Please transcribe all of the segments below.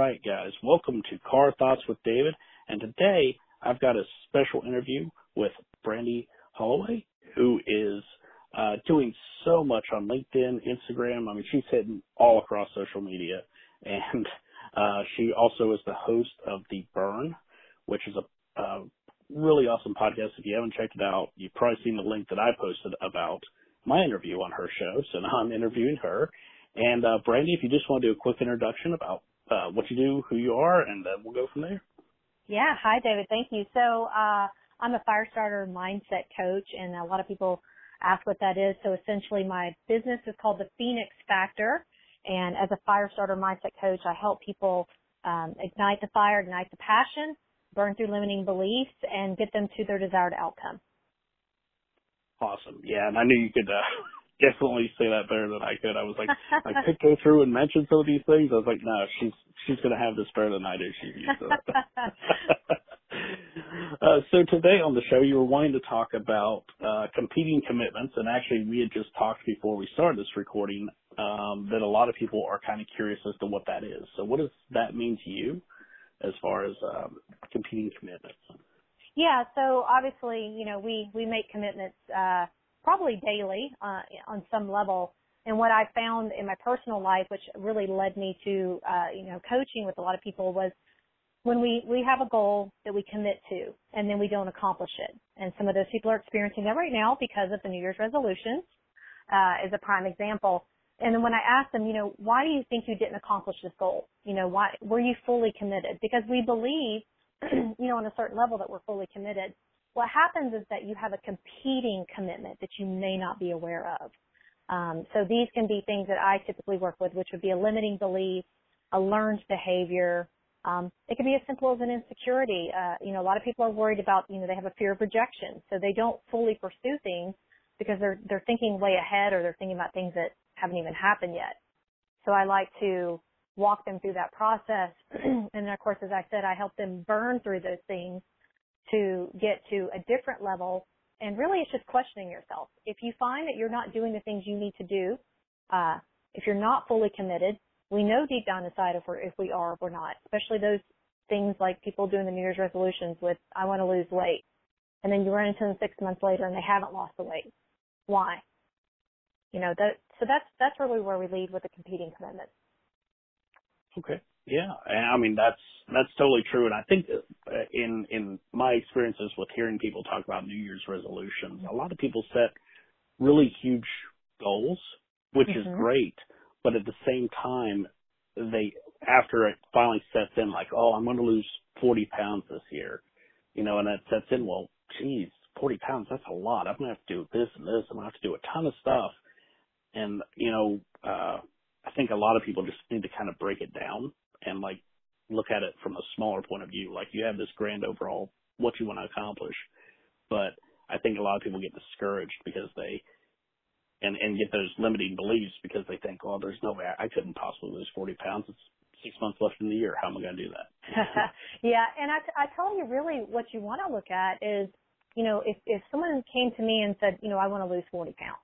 right, guys. Welcome to Car Thoughts with David. And today I've got a special interview with Brandy Hollaway, who is uh, doing so much on LinkedIn, Instagram. I mean, she's hitting all across social media. And uh, she also is the host of The Burn, which is a, a really awesome podcast. If you haven't checked it out, you've probably seen the link that I posted about my interview on her show. So now I'm interviewing her. And uh, Brandy, if you just want to do a quick introduction about uh, what you do, who you are, and then we'll go from there. Yeah. Hi, David. Thank you. So uh, I'm a fire starter mindset coach, and a lot of people ask what that is. So essentially, my business is called the Phoenix Factor, and as a fire starter mindset coach, I help people um, ignite the fire, ignite the passion, burn through limiting beliefs, and get them to their desired outcome. Awesome. Yeah, and I knew you could uh, definitely say that better than I could. I was like, I could go through and mention some of these things. I was like, no, she's she's gonna have this better than I do. She so. uh, so today on the show, you were wanting to talk about uh, competing commitments, and actually, we had just talked before we started this recording um, that a lot of people are kind of curious as to what that is. So, what does that mean to you, as far as um, competing commitments? Yeah, so obviously, you know, we we make commitments uh, probably daily uh, on some level. And what I found in my personal life, which really led me to, uh, you know, coaching with a lot of people was when we, we have a goal that we commit to and then we don't accomplish it. And some of those people are experiencing that right now because of the New Year's resolutions, uh, is a prime example. And then when I asked them, you know, why do you think you didn't accomplish this goal? You know, why, were you fully committed? Because we believe, you know, on a certain level that we're fully committed what happens is that you have a competing commitment that you may not be aware of. Um, so these can be things that I typically work with, which would be a limiting belief, a learned behavior. Um, it can be as simple as an insecurity. Uh, you know, a lot of people are worried about, you know, they have a fear of rejection, so they don't fully pursue things because they're they're thinking way ahead or they're thinking about things that haven't even happened yet. So I like to walk them through that process, and then of course, as I said, I help them burn through those things to get to a different level. And really it's just questioning yourself. If you find that you're not doing the things you need to do, uh, if you're not fully committed, we know deep down inside if we're, if we are or we're not, especially those things like people doing the New Year's resolutions with, I want to lose weight. And then you run into them six months later and they haven't lost the weight. Why? You know, that, so that's, that's really where we lead with the competing commitments. Okay. Yeah, I mean that's that's totally true, and I think uh, in in my experiences with hearing people talk about New Year's resolutions, a lot of people set really huge goals, which mm-hmm. is great, but at the same time, they after it finally sets in, like, oh, I'm going to lose 40 pounds this year, you know, and that sets in, well, geez, 40 pounds, that's a lot. I'm going to have to do this and this. I'm going to have to do a ton of stuff, and you know, uh, I think a lot of people just need to kind of break it down and like look at it from a smaller point of view. Like you have this grand overall what you want to accomplish, but I think a lot of people get discouraged because they and and get those limiting beliefs because they think, well, there's no way I, I couldn't possibly lose 40 pounds. It's six months left in the year. How am I going to do that? yeah, and I I tell you really what you want to look at is, you know, if if someone came to me and said, you know, I want to lose 40 pounds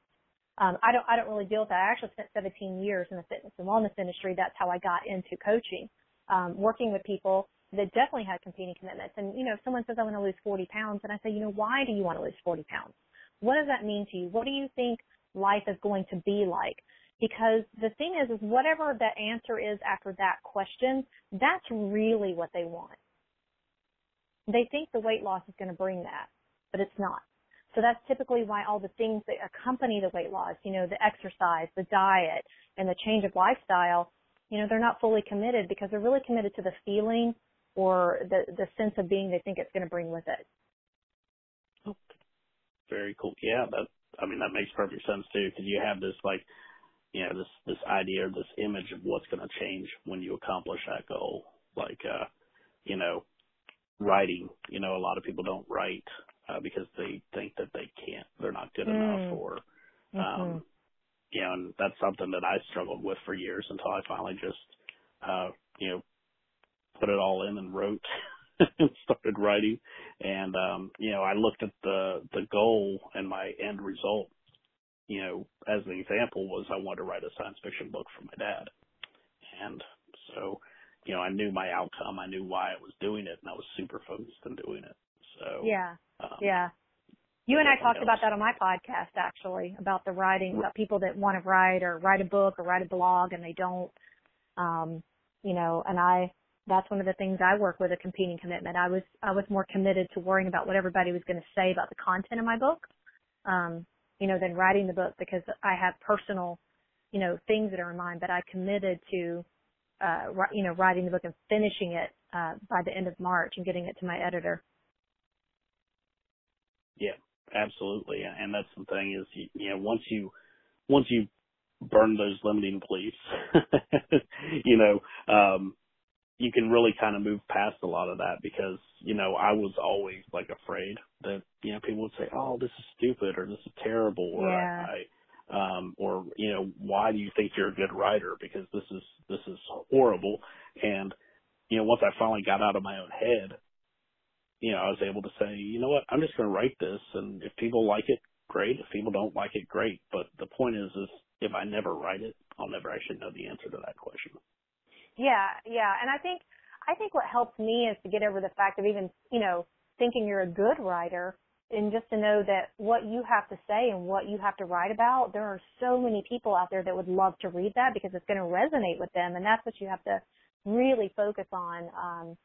um, I don't I don't really deal with that. I actually spent 17 years in the fitness and wellness industry. That's how I got into coaching, um, working with people that definitely had competing commitments. And you know, if someone says I want to lose 40 pounds, and I say, you know, why do you want to lose 40 pounds? What does that mean to you? What do you think life is going to be like? Because the thing is, is whatever that answer is after that question, that's really what they want. They think the weight loss is going to bring that, but it's not. So that's typically why all the things that accompany the weight loss, you know, the exercise, the diet, and the change of lifestyle, you know, they're not fully committed because they're really committed to the feeling or the the sense of being they think it's going to bring with it. Okay. Very cool. Yeah, that I mean that makes perfect sense too because you have this like you know this this idea or this image of what's going to change when you accomplish that goal. Like uh, you know, writing. You know, a lot of people don't write uh, because they think that they can't, they're not good mm. enough or, um, mm-hmm. you know, and that's something that I struggled with for years until I finally just, uh, you know, put it all in and wrote and started writing. And, um, you know, I looked at the, the goal and my end result, you know, as an example was I wanted to write a science fiction book for my dad. And so you know, I knew my outcome. I knew why I was doing it, and I was super focused on doing it. So yeah, um, yeah. You and I talked helps. about that on my podcast actually about the writing about people that want to write or write a book or write a blog and they don't. Um, you know, and I that's one of the things I work with a competing commitment. I was I was more committed to worrying about what everybody was going to say about the content of my book, um, you know, than writing the book because I have personal, you know, things that are in mind. But I committed to, uh, you know, writing the book and finishing it uh, by the end of March and getting it to my editor. Yeah, absolutely. And that's the thing is, you, know, once you once you burn those limiting beliefs, you know, um, you can really kind of move past a lot of that because, you know, I was always like afraid that, you know, people would say, oh, this is stupid or this is terrible or Yeah. I, um, or, you know, why do you think you're a good writer? Because this is, this is horrible. And, you know, once I finally got out of my own head, you know, I was able to say, you know what, I'm just going to write this and if people like it, great. If people don't like it, great. But the point is, is if I never write it, I'll never actually know the answer to that question. Yeah, yeah. And I think I think what helps me is to get over the fact of even, you know, thinking you're a good writer and just to know that what you have to say and what you have to write about, there are so many people out there that would love to read that because it's going to resonate with them and that's what you have to really focus on um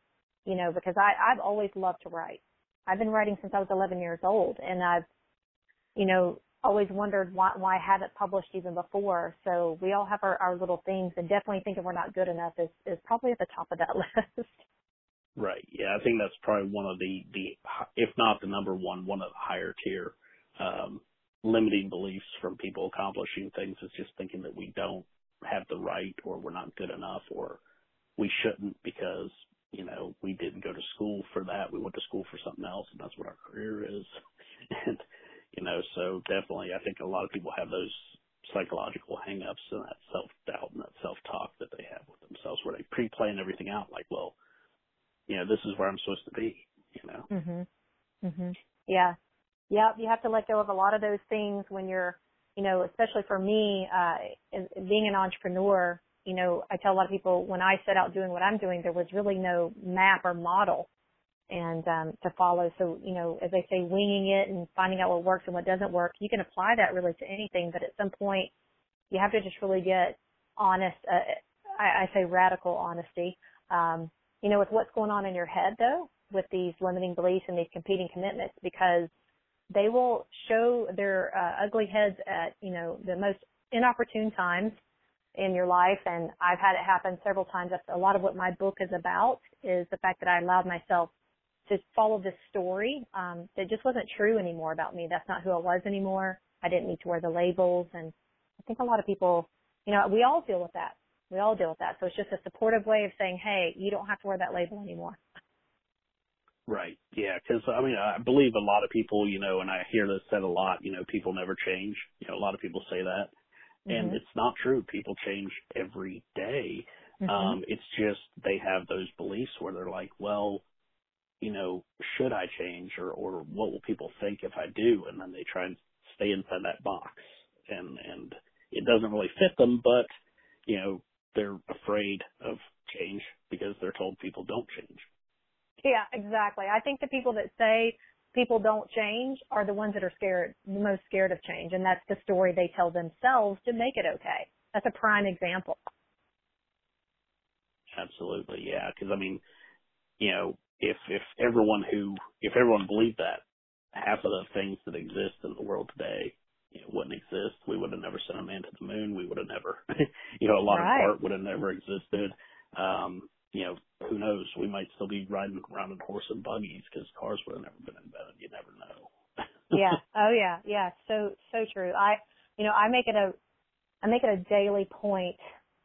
you know because I I've always loved to write. I've been writing since I was 11 years old and I've you know always wondered why why I haven't published even before. So we all have our, our little things and definitely thinking we're not good enough is, is probably at the top of that list. Right. Yeah, I think that's probably one of the the if not the number one, one of the higher tier um, limiting beliefs from people accomplishing things is just thinking that we don't have the right or we're not good enough or we shouldn't because you know we didn't go to school for that. We went to school for something else, and that's what our career is. and you know, so definitely, I think a lot of people have those psychological hangups and that self doubt and that self talk that they have with themselves, where they pre plan everything out, like, well you know, this is where I'm supposed to be, you know. Mhm. Mhm. Yeah. Yeah, you have to let go of a lot of those things when you're, you know, especially for me, uh in, in being an entrepreneur, you know, I tell a lot of people when I set out doing what I'm doing, there was really no map or model and um to follow. So, you know, as they say, winging it and finding out what works and what doesn't work, you can apply that really to anything, but at some point you have to just really get honest, uh, I, I say radical honesty. Um, you know, with what's going on in your head though, with these limiting beliefs and these competing commitments, because they will show their uh, ugly heads at, you know, the most inopportune times in your life. And I've had it happen several times. That's a lot of what my book is about is the fact that I allowed myself to follow this story, um, that just wasn't true anymore about me. That's not who I was anymore. I didn't need to wear the labels. And I think a lot of people, you know, we all deal with that. We all deal with that. So it's just a supportive way of saying, hey, you don't have to wear that label anymore. Right. Yeah. Because I mean, I believe a lot of people, you know, and I hear this said a lot. You know, people never change. You know, a lot of people say that, and Mhm. it's not true. People change every day. Mhm. Um, it's just they have those beliefs where they're like, well, you know, should I change or or what will people think if I do? And then they try and stay inside that box, and and it doesn't really fit them, but you know, they're afraid of change because they're told people don't change. Yeah, exactly. I think the people that say people don't change are the ones that are scared, the most scared of change. And that's the story they tell themselves to make it okay. That's a prime example. Absolutely, yeah. Because I mean, you know, if if everyone who if everyone believed that, half of the things that exist in the world today, you know, wouldn't exist. We would have never sent a man to the moon. We would have never, you know, a lot Right. of art would have never existed. Um, you know, who knows? We might still be riding around in horse and buggies because cars would have never been invented. You never know. yeah. Oh yeah. Yeah. So, so true. I, you know, I make it a, I make it a daily point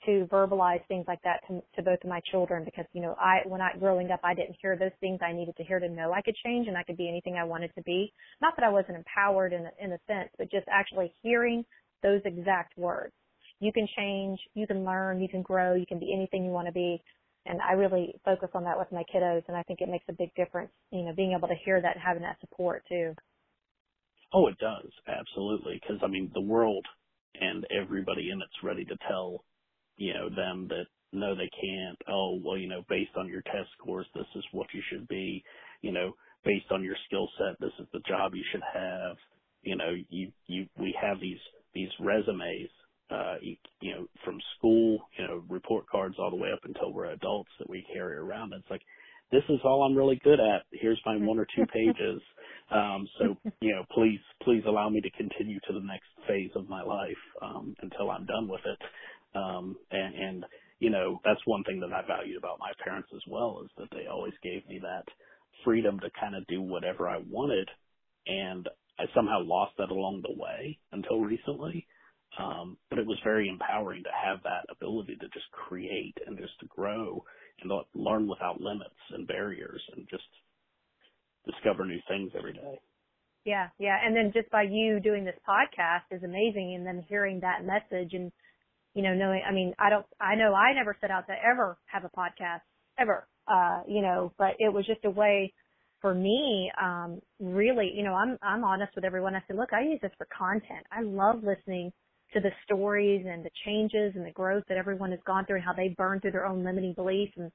to verbalize things like that to, to both of my children because, you know, I, when I, growing up, I didn't hear those things I needed to hear to know I could change and I could be anything I wanted to be. Not that I wasn't empowered in a, in a sense, but just actually hearing those exact words. You can change, you can learn, you can grow, you can be anything you want to be. And I really focus on that with my kiddos and I think it makes a big difference, you know, being able to hear that and having that support too. Oh, it does absolutely. Because I mean, the world and everybody in it's ready to tell, you know, them that no, they can't. Oh, well, you know, based on your test scores, this is what you should be. You know, based on your skill set, this is the job you should have. You know, you, you, we have these, these resumes, uh, you, you know, from school, you know, report cards all the way up until we're adults that we carry around. It's like, this is all I'm really good at. Here's my one or two pages. Um, so, you know, please, please allow me to continue to the next phase of my life, um, until I'm done with it. Um, and, and, you know, that's one thing that I valued about my parents as well is that they always gave me that freedom to kind of do whatever I wanted. And I somehow lost that along the way until recently. Um, but it was very empowering to have that ability to just create and just to grow and learn without limits and barriers and just discover new things every day. Yeah, yeah. And then just by you doing this podcast is amazing and then hearing that message and you know, knowing, I mean, I don't, I know I never set out to ever have a podcast, ever, uh, you know, but it was just a way for me, um, really, you know, I'm, I'm honest with everyone. I said, look, I use this for content. I love listening to the stories and the changes and the growth that everyone has gone through and how they burned through their own limiting beliefs. And,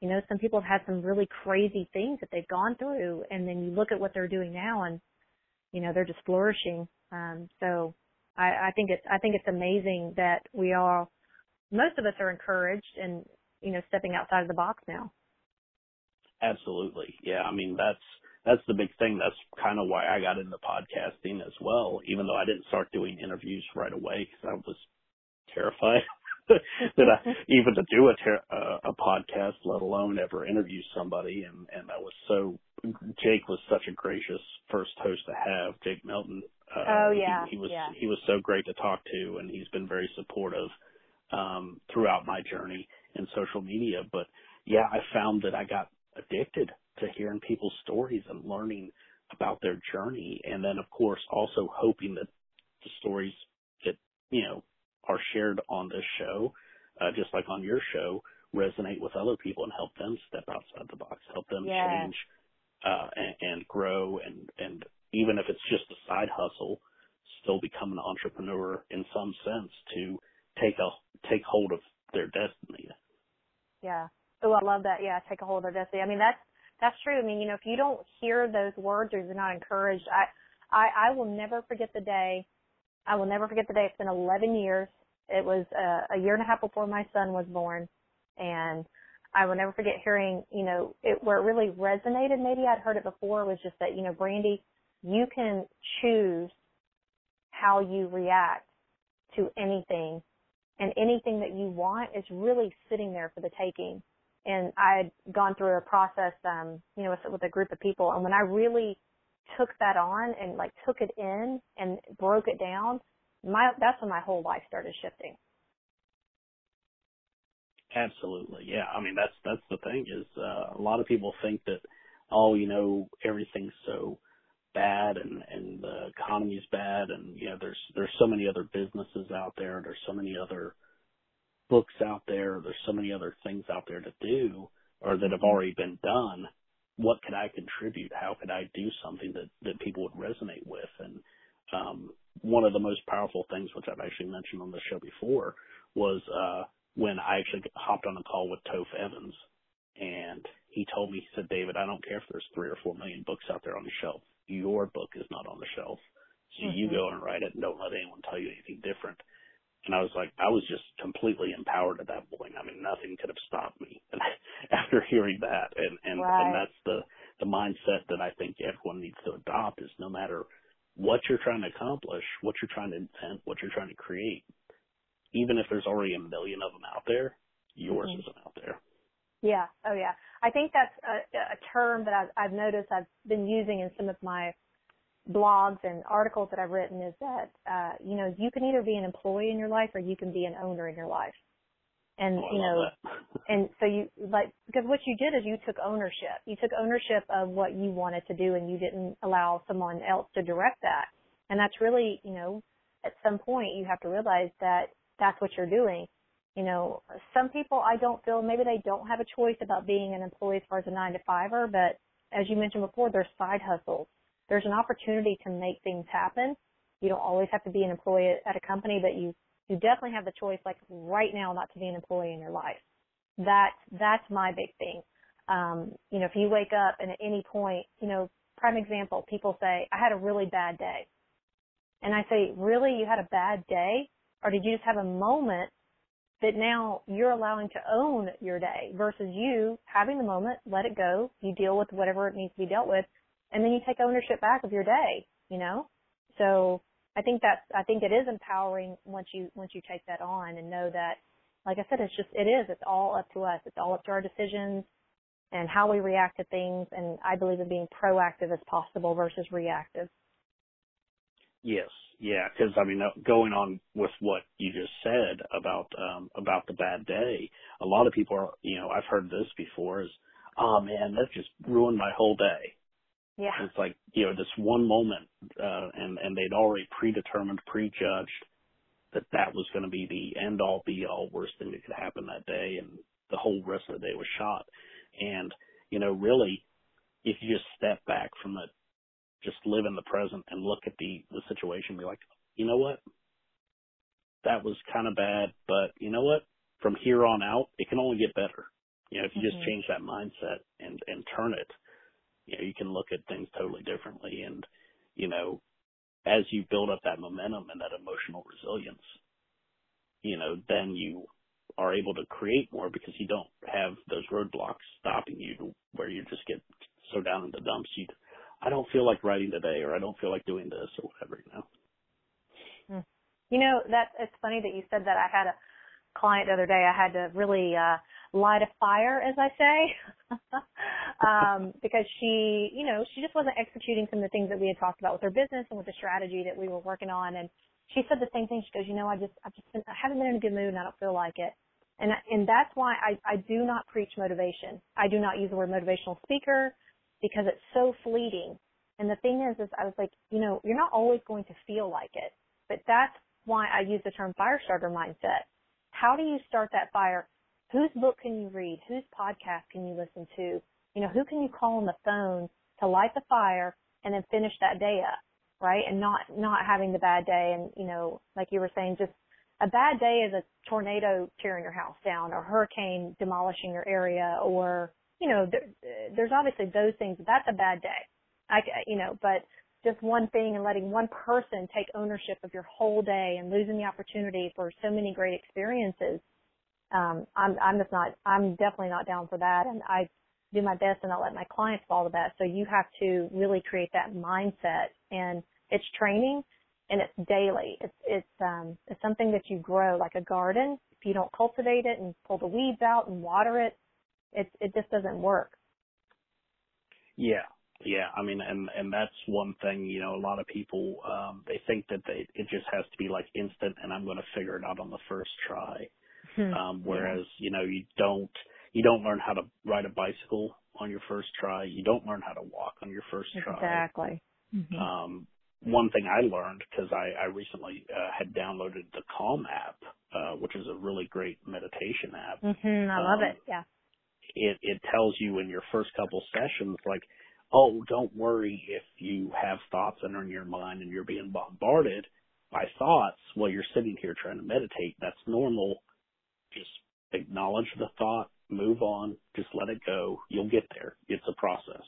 you know, some people have had some really crazy things that they've gone through. And then you look at what they're doing now and, you know, they're just flourishing. Um, so I, I think it's I think it's amazing that we all most of us are encouraged and you know stepping outside of the box now. Absolutely, yeah. I mean that's that's the big thing. That's kind of why I got into podcasting as well. Even though I didn't start doing interviews right away because I was terrified that I even to do a ter- uh, a podcast, let alone ever interview somebody. And and I was so Jake was such a gracious first host to have. Jake Melton uh, oh yeah, he, he was yeah. he was so great to talk to, and he's been very supportive um, throughout my journey in social media. But yeah, I found that I got addicted to hearing people's stories and learning about their journey, and then of course also hoping that the stories that you know are shared on this show, uh, just like on your show, resonate with other people and help them step outside the box, help them yeah. change uh, and, and grow and and even if it's just a side hustle, still become an entrepreneur in some sense to take a take hold of their destiny. Yeah. Oh, I love that. Yeah, take a hold of their destiny. I mean, that's that's true. I mean, you know, if you don't hear those words or you're not encouraged, I I, I will never forget the day. I will never forget the day. It's been 11 years. It was uh, a year and a half before my son was born, and I will never forget hearing, you know, it where it really resonated. Maybe I'd heard it before. Was just that, you know, Brandy, you can choose how you react to anything and anything that you want is really sitting there for the taking. And I had gone through a process, um, you know, with, with a group of people. And when I really took that on and like took it in and broke it down, my, that's when my whole life started shifting. Absolutely. Yeah. I mean, that's, that's the thing is, uh, a lot of people think that, oh, you know, everything's so bad and and the economy's bad and you know there's there's so many other businesses out there there's so many other books out there there's so many other things out there to do or that have already been done what could i contribute how could i do something that that people would resonate with and um one of the most powerful things which i've actually mentioned on the show before was uh when i actually hopped on a call with toph evans and he told me he said david i don't care if there's three or four million books out there on the shelf your book is not on the shelf. So mm-hmm. you go and write it and don't let anyone tell you anything different. And I was like, I was just completely empowered at that point. I mean, nothing could have stopped me after hearing that. And, and, right. and that's the, the mindset that I think everyone needs to adopt is no matter what you're trying to accomplish, what you're trying to invent, what you're trying to create, even if there's already a million of them out there, yours mm-hmm. isn't out there. Yeah. Oh, yeah. I think that's a, a term that I've, I've noticed I've been using in some of my blogs and articles that I've written is that, uh, you know, you can either be an employee in your life or you can be an owner in your life. And, oh, you know, and so you, like, because what you did is you took ownership. You took ownership of what you wanted to do and you didn't allow someone else to direct that. And that's really, you know, at some point you have to realize that that's what you're doing you know, some people I don't feel maybe they don't have a choice about being an employee as far as a nine to fiver, but as you mentioned before, there's side hustles. There's an opportunity to make things happen. You don't always have to be an employee at a company, but you you definitely have the choice, like right now, not to be an employee in your life. That that's my big thing. Um, you know, if you wake up and at any point, you know, prime example, people say, I had a really bad day. And I say, really, you had a bad day? Or did you just have a moment that now you're allowing to own your day versus you having the moment, let it go, you deal with whatever it needs to be dealt with, and then you take ownership back of your day, you know? So I think that's, I think it is empowering once you, once you take that on and know that, like I said, it's just, it is, it's all up to us. It's all up to our decisions and how we react to things. And I believe in being proactive as possible versus reactive. Yes, yeah, because I mean, uh, going on with what you just said about um about the bad day, a lot of people are, you know, I've heard this before is, oh man, that just ruined my whole day. Yeah. It's like you know, this one moment, uh, and and they'd already predetermined, prejudged that that was going to be the end all be all worst thing that could happen that day, and the whole rest of the day was shot. And you know, really, if you just step back from it just live in the present and look at the the situation and be like, you know what? That was kind of bad, but you know what? From here on out, it can only get better. You know, if you mm-hmm. just change that mindset and and turn it, you know, you can look at things totally differently. And you know, as you build up that momentum and that emotional resilience, you know, then you are able to create more because you don't have those roadblocks stopping you to where you just get so down in the dumps you I don't feel like writing today or I don't feel like doing this or whatever, you know. Hmm. You know, that it's funny that you said that. I had a client the other day. I had to really uh light a fire, as I say, um, because she, you know, she just wasn't executing some of the things that we had talked about with her business and with the strategy that we were working on. And she said the same thing. She goes, you know, I just, I've just been, I haven't been in a good mood and I don't feel like it. And and that's why I I do not preach motivation. I do not use the word motivational speaker because it's so fleeting. And the thing is, is I was like, you know, you're not always going to feel like it, but that's why I use the term fire starter mindset. How do you start that fire? Whose book can you read? Whose podcast can you listen to? You know, who can you call on the phone to light the fire and then finish that day up, right? And not, not having the bad day and, you know, like you were saying, just a bad day is a tornado tearing your house down or hurricane demolishing your area or you know, there, there's obviously those things. That's a bad day. I, you know, but just one thing and letting one person take ownership of your whole day and losing the opportunity for so many great experiences. Um, I'm, I'm just not, I'm definitely not down for that. And I do my best and I let my clients fall to that. So you have to really create that mindset and it's training and it's daily. It's, it's, um, it's something that you grow like a garden. If you don't cultivate it and pull the weeds out and water it, it it just doesn't work. Yeah, yeah. I mean, and and that's one thing. You know, a lot of people um, they think that they it just has to be like instant, and I'm going to figure it out on the first try. Hmm. Um, whereas yeah. you know you don't you don't learn how to ride a bicycle on your first try. You don't learn how to walk on your first try. Exactly. Mm-hmm. Um, one thing I learned because I, I recently uh, had downloaded the Calm app, uh, which is a really great meditation app. Mm-hmm, I love um, it. Yeah it, it tells you in your first couple sessions, like, oh, don't worry if you have thoughts that are in your mind and you're being bombarded by thoughts while you're sitting here trying to meditate. That's normal. Just acknowledge the thought, move on, just let it go. You'll get there. It's a process.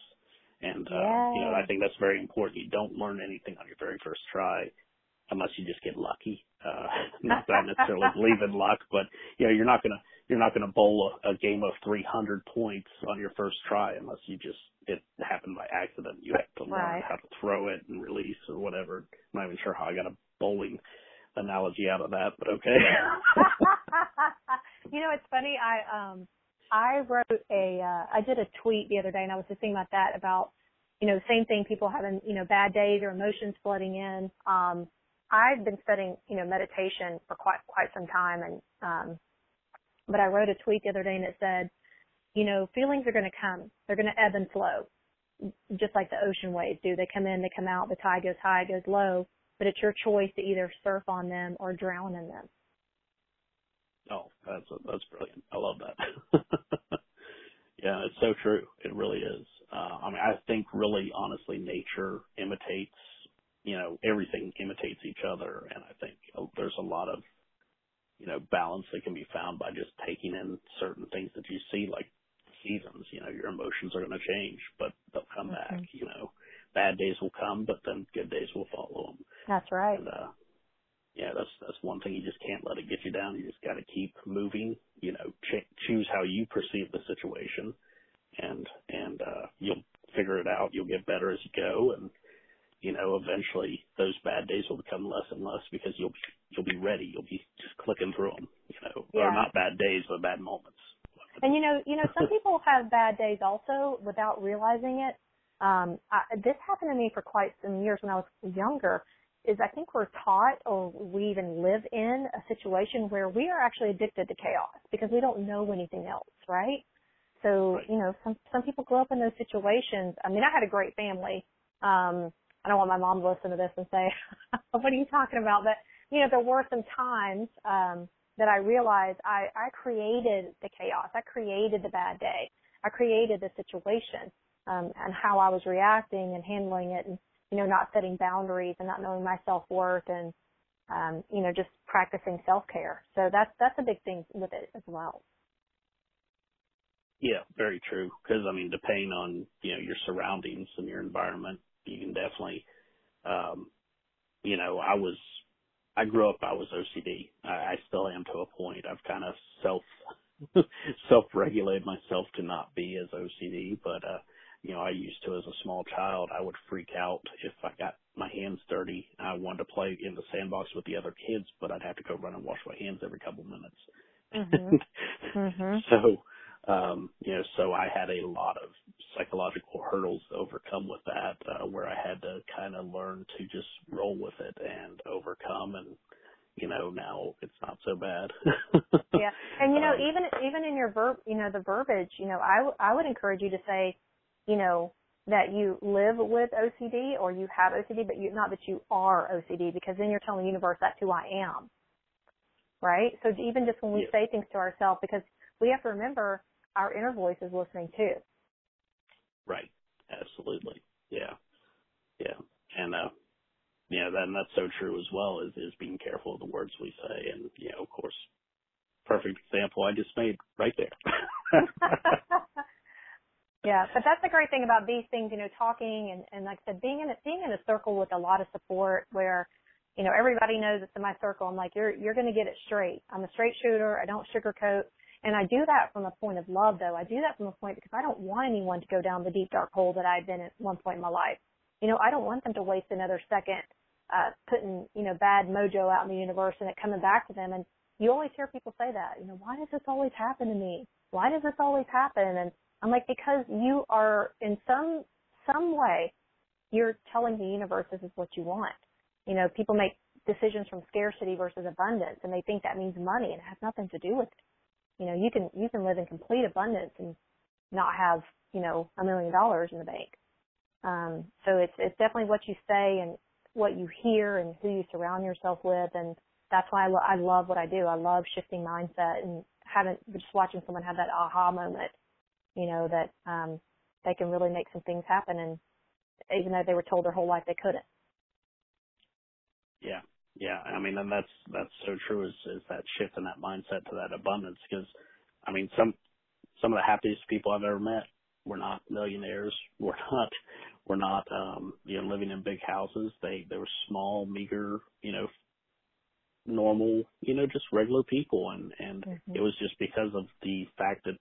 And, uh, you know, I think that's very important. You don't learn anything on your very first try unless you just get lucky. Uh, not that I necessarily believe in luck, but you know, you're not gonna you're not gonna bowl a, a game of 300 points on your first try unless you just it happened by accident. You have to learn right. how to throw it and release or whatever. I'm not even sure how I got a bowling analogy out of that, but okay. you know, it's funny. I um I wrote a uh, I did a tweet the other day, and I was just thinking about that about you know the same thing people having you know bad days or emotions flooding in. Um, I've been studying, you know, meditation for quite quite some time, and um, but I wrote a tweet the other day and it said, you know, feelings are going to come, they're going to ebb and flow, just like the ocean waves do. They come in, they come out. The tide goes high, it goes low, but it's your choice to either surf on them or drown in them. Oh, that's that's brilliant. I love that. yeah, it's so true. It really is. Uh, I mean, I think really, honestly, nature imitates you know, everything imitates each other. And I think there's a lot of you know, balance that can be found by just taking in certain things that you see, like seasons. You know, your emotions are going to change, but they'll come mm-hmm. back. You know, bad days will come, but then good days will follow them. That's right. And, uh, yeah, that's that's one thing you just can't let it get you down. You just got to keep moving. You know, ch- choose how you perceive the situation, and and uh, you'll figure it out. You'll get better as you go, and you know, eventually those bad days will become less and less because you'll be you'll be ready. You'll be just clicking through them. You know, yeah. or not bad days, but bad moments. And you know, you know, some people have bad days also without realizing it. Um, I, this happened to me for quite some years when I was younger. Is I think we're taught or we even live in a situation where we are actually addicted to chaos because we don't know anything else, right? So, right. you know, some some people grow up in those situations. I mean, I had a great family. Um, I don't want my mom to listen to this and say, "What are you talking about?" But you know, there were some times um, that I realized I, I created the chaos. I created the bad day. I created the situation um, and how I was reacting and handling it, and you know, not setting boundaries and not knowing my self worth, and um, you know, just practicing self care. So that's that's a big thing with it as well. Yeah, very true. Because I mean, depending on you know your surroundings and your environment, you can definitely, um, you know, I was I grew up, I was OCD. I, I still am to a point. I've kind of self self regulated myself to not be as OCD, but uh, you know, I used to as a small child. I would freak out if I got my hands dirty. I wanted to play in the sandbox with the other kids, but I'd have to go run and wash my hands every couple minutes. Mm-hmm. mm-hmm. So um, you know, so I had a lot of psychological hurdles to overcome with that, uh, where I had to kind of learn to just roll with it and overcome and, you know, now it's not so bad. yeah. And you know, um, even, even in your verb, you know, the verbiage, you know, I, w- I would encourage you to say, you know, that you live with OCD or you have OCD, but you, not that you are OCD because then you're telling the universe that's who I am. Right? So even just when we yeah. say things to ourselves, because we have to remember our inner voice is listening too. Right. Absolutely. Yeah. Yeah. And uh yeah, then that's so true as well is is being careful of the words we say and you know, of course perfect example I just made right there. yeah, but that's the great thing about these things, you know, talking and, and like I said, being in a being in a circle with a lot of support where, you know, everybody knows it's in my circle. I'm like, you're you're gonna get it straight. I'm a straight shooter, I don't sugarcoat and I do that from a point of love though. I do that from a point because I don't want anyone to go down the deep dark hole that I've been at one point in my life. You know, I don't want them to waste another second, uh, putting, you know, bad mojo out in the universe and it coming back to them. And you always hear people say that, you know, why does this always happen to me? Why does this always happen? And I'm like, because you are in some, some way, you're telling the universe this is what you want. You know, people make decisions from scarcity versus abundance and they think that means money and it has nothing to do with it you know, you can you can live in complete abundance and not have you know a million dollars in the bank. Um, so it's it's definitely what you say and what you hear and who you surround yourself with, and that's why I, lo- I love what I do. I love shifting mindset and having just watching someone have that aha moment. You know that um, they can really make some things happen, and even though they were told their whole life they couldn't. Yeah, yeah, I mean, and that's that's so true. Is is that shift in that mindset to that abundance? Because, I mean, some some of the happiest people I've ever met were not millionaires. We're not we're not um, you know living in big houses. They they were small, meager, you know, normal, you know, just regular people, and and mm-hmm. it was just because of the fact that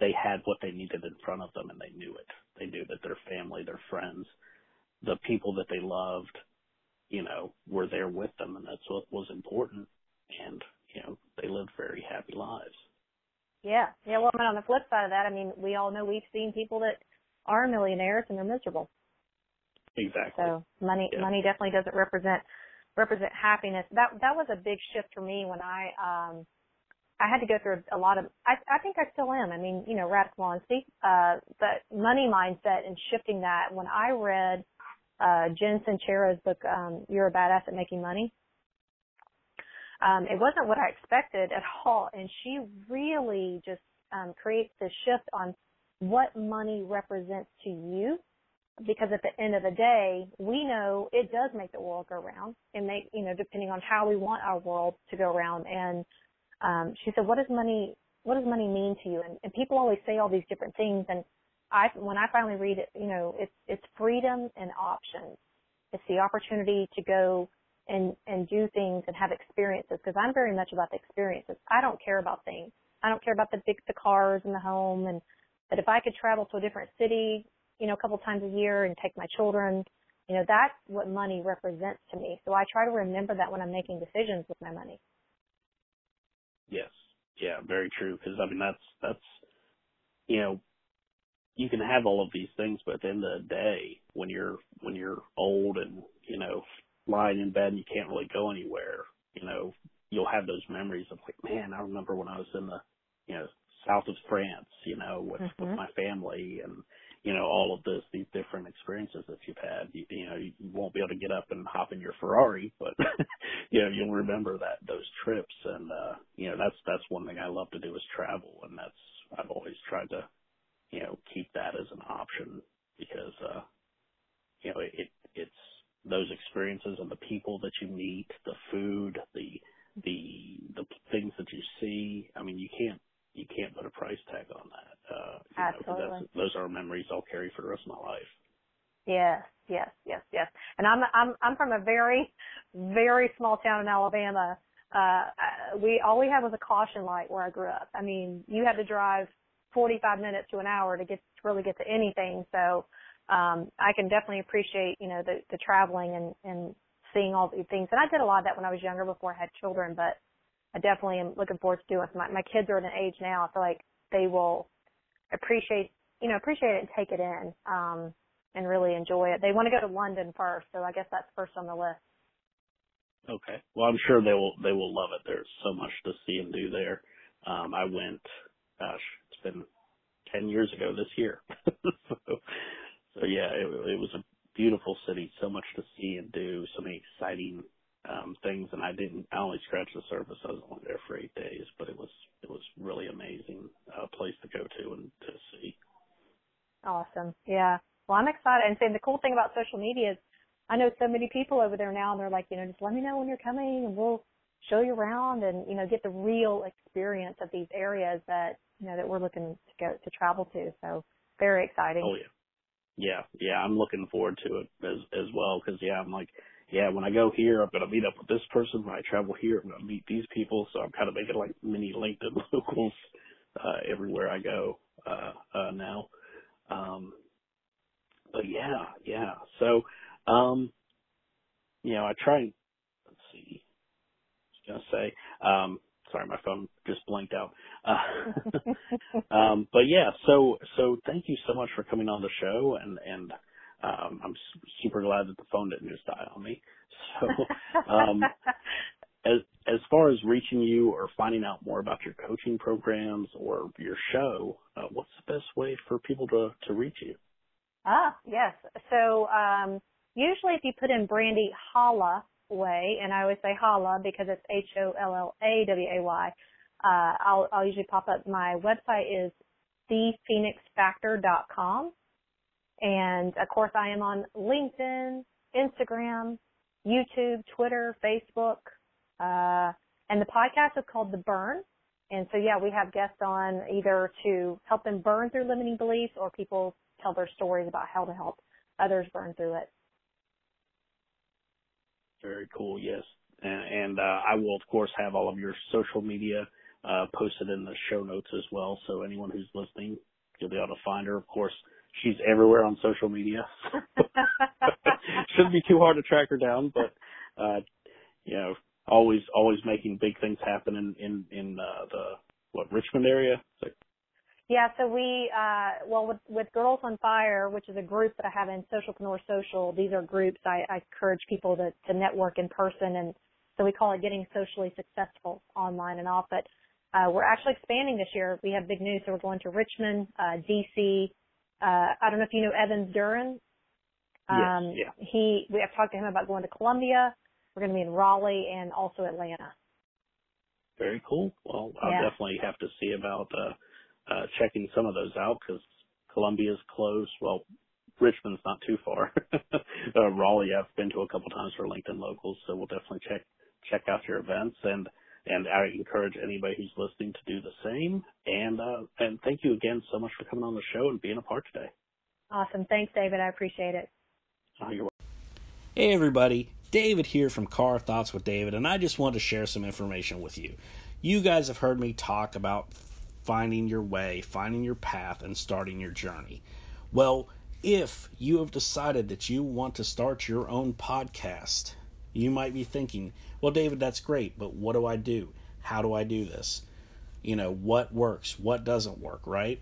they had what they needed in front of them, and they knew it. They knew that their family, their friends, the people that they loved you know, were there with them, and that's what was important. And you know, they lived very happy lives. Yeah, yeah. Well, I mean, on the flip side of that, I mean, we all know we've seen people that are millionaires and they're miserable. Exactly. So money, yeah. money definitely doesn't represent represent happiness. That that was a big shift for me when I um I had to go through a lot of I I think I still am. I mean, you know, radical honesty, uh but money mindset and shifting that when I read uh, Jen Sincero's book, um, You're a Badass at Making Money. Um, it wasn't what I expected at all, and she really just um, creates this shift on what money represents to you. Because at the end of the day, we know it does make the world go round, and make you know depending on how we want our world to go round. And um, she said, "What does money What does money mean to you?" And, and people always say all these different things, and I when I finally read it, you know, it's it's freedom and options. It's the opportunity to go and and do things and have experiences because I'm very much about the experiences. I don't care about things. I don't care about the big the cars and the home and but if I could travel to a different city, you know, a couple times a year and take my children, you know, that's what money represents to me. So I try to remember that when I'm making decisions with my money. Yes. Yeah, very true. Because I mean, that's that's you know, you can have all of these things, but at the end of the day, when you're when you're old and you know lying in bed and you can't really go anywhere, you know, you'll have those memories of like, man, I remember when I was in the you know south of France, you know, with, mm-hmm. with my family and you know, all of this, these different experiences that you've had. You, you know, you won't be able to get up and hop in your Ferrari, but you know, you'll remember that those trips. And uh, you know, that's that's one thing I love to do is travel, and that's I've always tried to, you know, keep that as an option because uh, you know, it it's those experiences and the people that you meet, the food, the the the things that you see. I mean, you can't you can't put a price tag on that. Uh, Absolutely. Know, those are memories I'll carry for the rest of my life. Yes, yes, yes, yes. And I'm I'm I'm from a very very small town in Alabama. Uh we all we had was a caution light where I grew up. I mean, you had to drive 45 minutes to an hour to get to really get to anything. So um I can definitely appreciate, you know, the the traveling and and seeing all these things. And I did a lot of that when I was younger before I had children, but I definitely am looking forward to doing. My my kids are at an age now. I feel like they will appreciate you know appreciate it and take it in um, and really enjoy it. They want to go to London first, so I guess that's first on the list. Okay. Well, I'm sure they will they will love it. There's so much to see and do there. Um, I went, gosh, it's been ten years ago this year. so, so yeah, it, it was a beautiful city, so much to see and do, so many exciting um, things, and I didn't. I only scratched the surface. I was only there for eight days, but it was it was really amazing uh, place to go to and to see. Awesome. Yeah. Well, I'm excited. And saying the cool thing about social media is, I know so many people over there now, and they're like, you know, just let me know when you're coming, and we'll show you around, and you know, get the real experience of these areas that you know that we're looking to go to travel to. So very exciting. Oh yeah. Yeah, yeah, I'm looking forward to it as as well because yeah, I'm like yeah, when I go here, I'm going to meet up with this person. When I travel here, I'm to meet these people. So I'm kind of making like mini LinkedIn locals uh, everywhere I go uh, uh, now. Um, but yeah, yeah. So, um, you know, I try. Let's see. I was gonna say. Um, sorry, my phone just blinked out. Uh, um, but yeah, so so thank you so much for coming on the show and and um, I'm super glad that the phone didn't just die on me. So, um, as as far as reaching you or finding out more about your coaching programs or your show, uh, what's the best way for people to to reach you? Ah, yes. So um, usually, if you put in Brandy Holla Way, and I always say Holla because it's H O L L A W A Y, uh, I'll I'll usually pop up. My website is thephoenixfactor.com. And of course, I am on LinkedIn, Instagram, YouTube, Twitter, Facebook, uh, and the podcast is called The Burn. And so, yeah, we have guests on either to help them burn through limiting beliefs or people tell their stories about how to help others burn through it. Very cool. Yes. And, and uh, I will, of course, have all of your social media uh, posted in the show notes as well. So anyone who's listening, you'll be able to find her. Of course, she's everywhere on social media. Shouldn't be too hard to track her down, but uh you know, always always making big things happen in in in uh, the what Richmond area. Yeah, so we uh well with with Girls on Fire, which is a group that I have in Socialpreneur Social, these are groups I, I encourage people to, to network in person and so we call it getting socially successful online and off. But uh, we're actually expanding this year. We have big news, so we're going to Richmond, uh, DC, uh, I don't know if you know Evans Duran. Um, yes, yeah. He, we have talked to him about going to Columbia. We're going to be in Raleigh and also Atlanta. Very cool. Well, I'll yeah. definitely have to see about uh, uh, checking some of those out because Columbia's closed. Well, Richmond's not too far. uh, Raleigh, I've been to a couple times for LinkedIn locals, so we'll definitely check check out your events. And and I encourage anybody who's listening to do the same. And uh, and thank you again so much for coming on the show and being a part today. Awesome. Thanks, David. I appreciate it. Oh, you're welcome. Hey, everybody. David here from Car Thoughts with David, and I just want to share some information with you. You guys have heard me talk about finding your way, finding your path, and starting your journey. Well, if you have decided that you want to start your own podcast, you might be thinking, well, David, that's great, but what do I do? How do I do this? You know, what works? What doesn't work, right?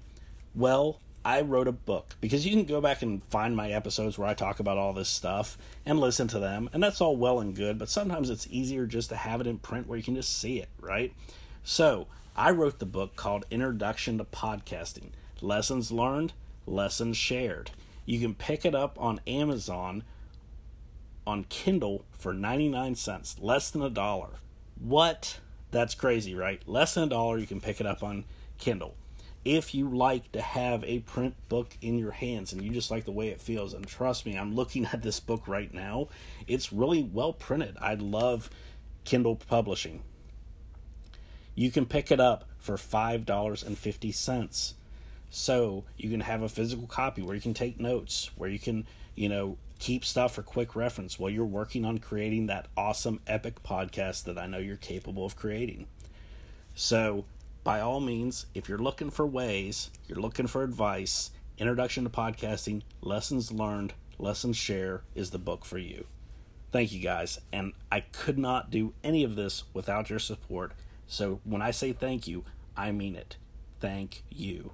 Well, I wrote a book because you can go back and find my episodes where I talk about all this stuff and listen to them, and that's all well and good, but sometimes it's easier just to have it in print where you can just see it, right? So, I wrote the book called Introduction to Podcasting Lessons Learned, Lessons Shared. You can pick it up on Amazon on Kindle for 99 cents, less than a dollar. What? That's crazy, right? Less than a dollar, you can pick it up on Kindle. If you like to have a print book in your hands and you just like the way it feels, and trust me, I'm looking at this book right now, it's really well printed. I love Kindle publishing. You can pick it up for $5.50. So you can have a physical copy where you can take notes, where you can, you know, keep stuff for quick reference while you're working on creating that awesome epic podcast that I know you're capable of creating. So, by all means, if you're looking for ways, you're looking for advice, Introduction to Podcasting, Lessons Learned, Lessons Share is the book for you. Thank you guys, and I could not do any of this without your support. So when I say thank you, I mean it. Thank you.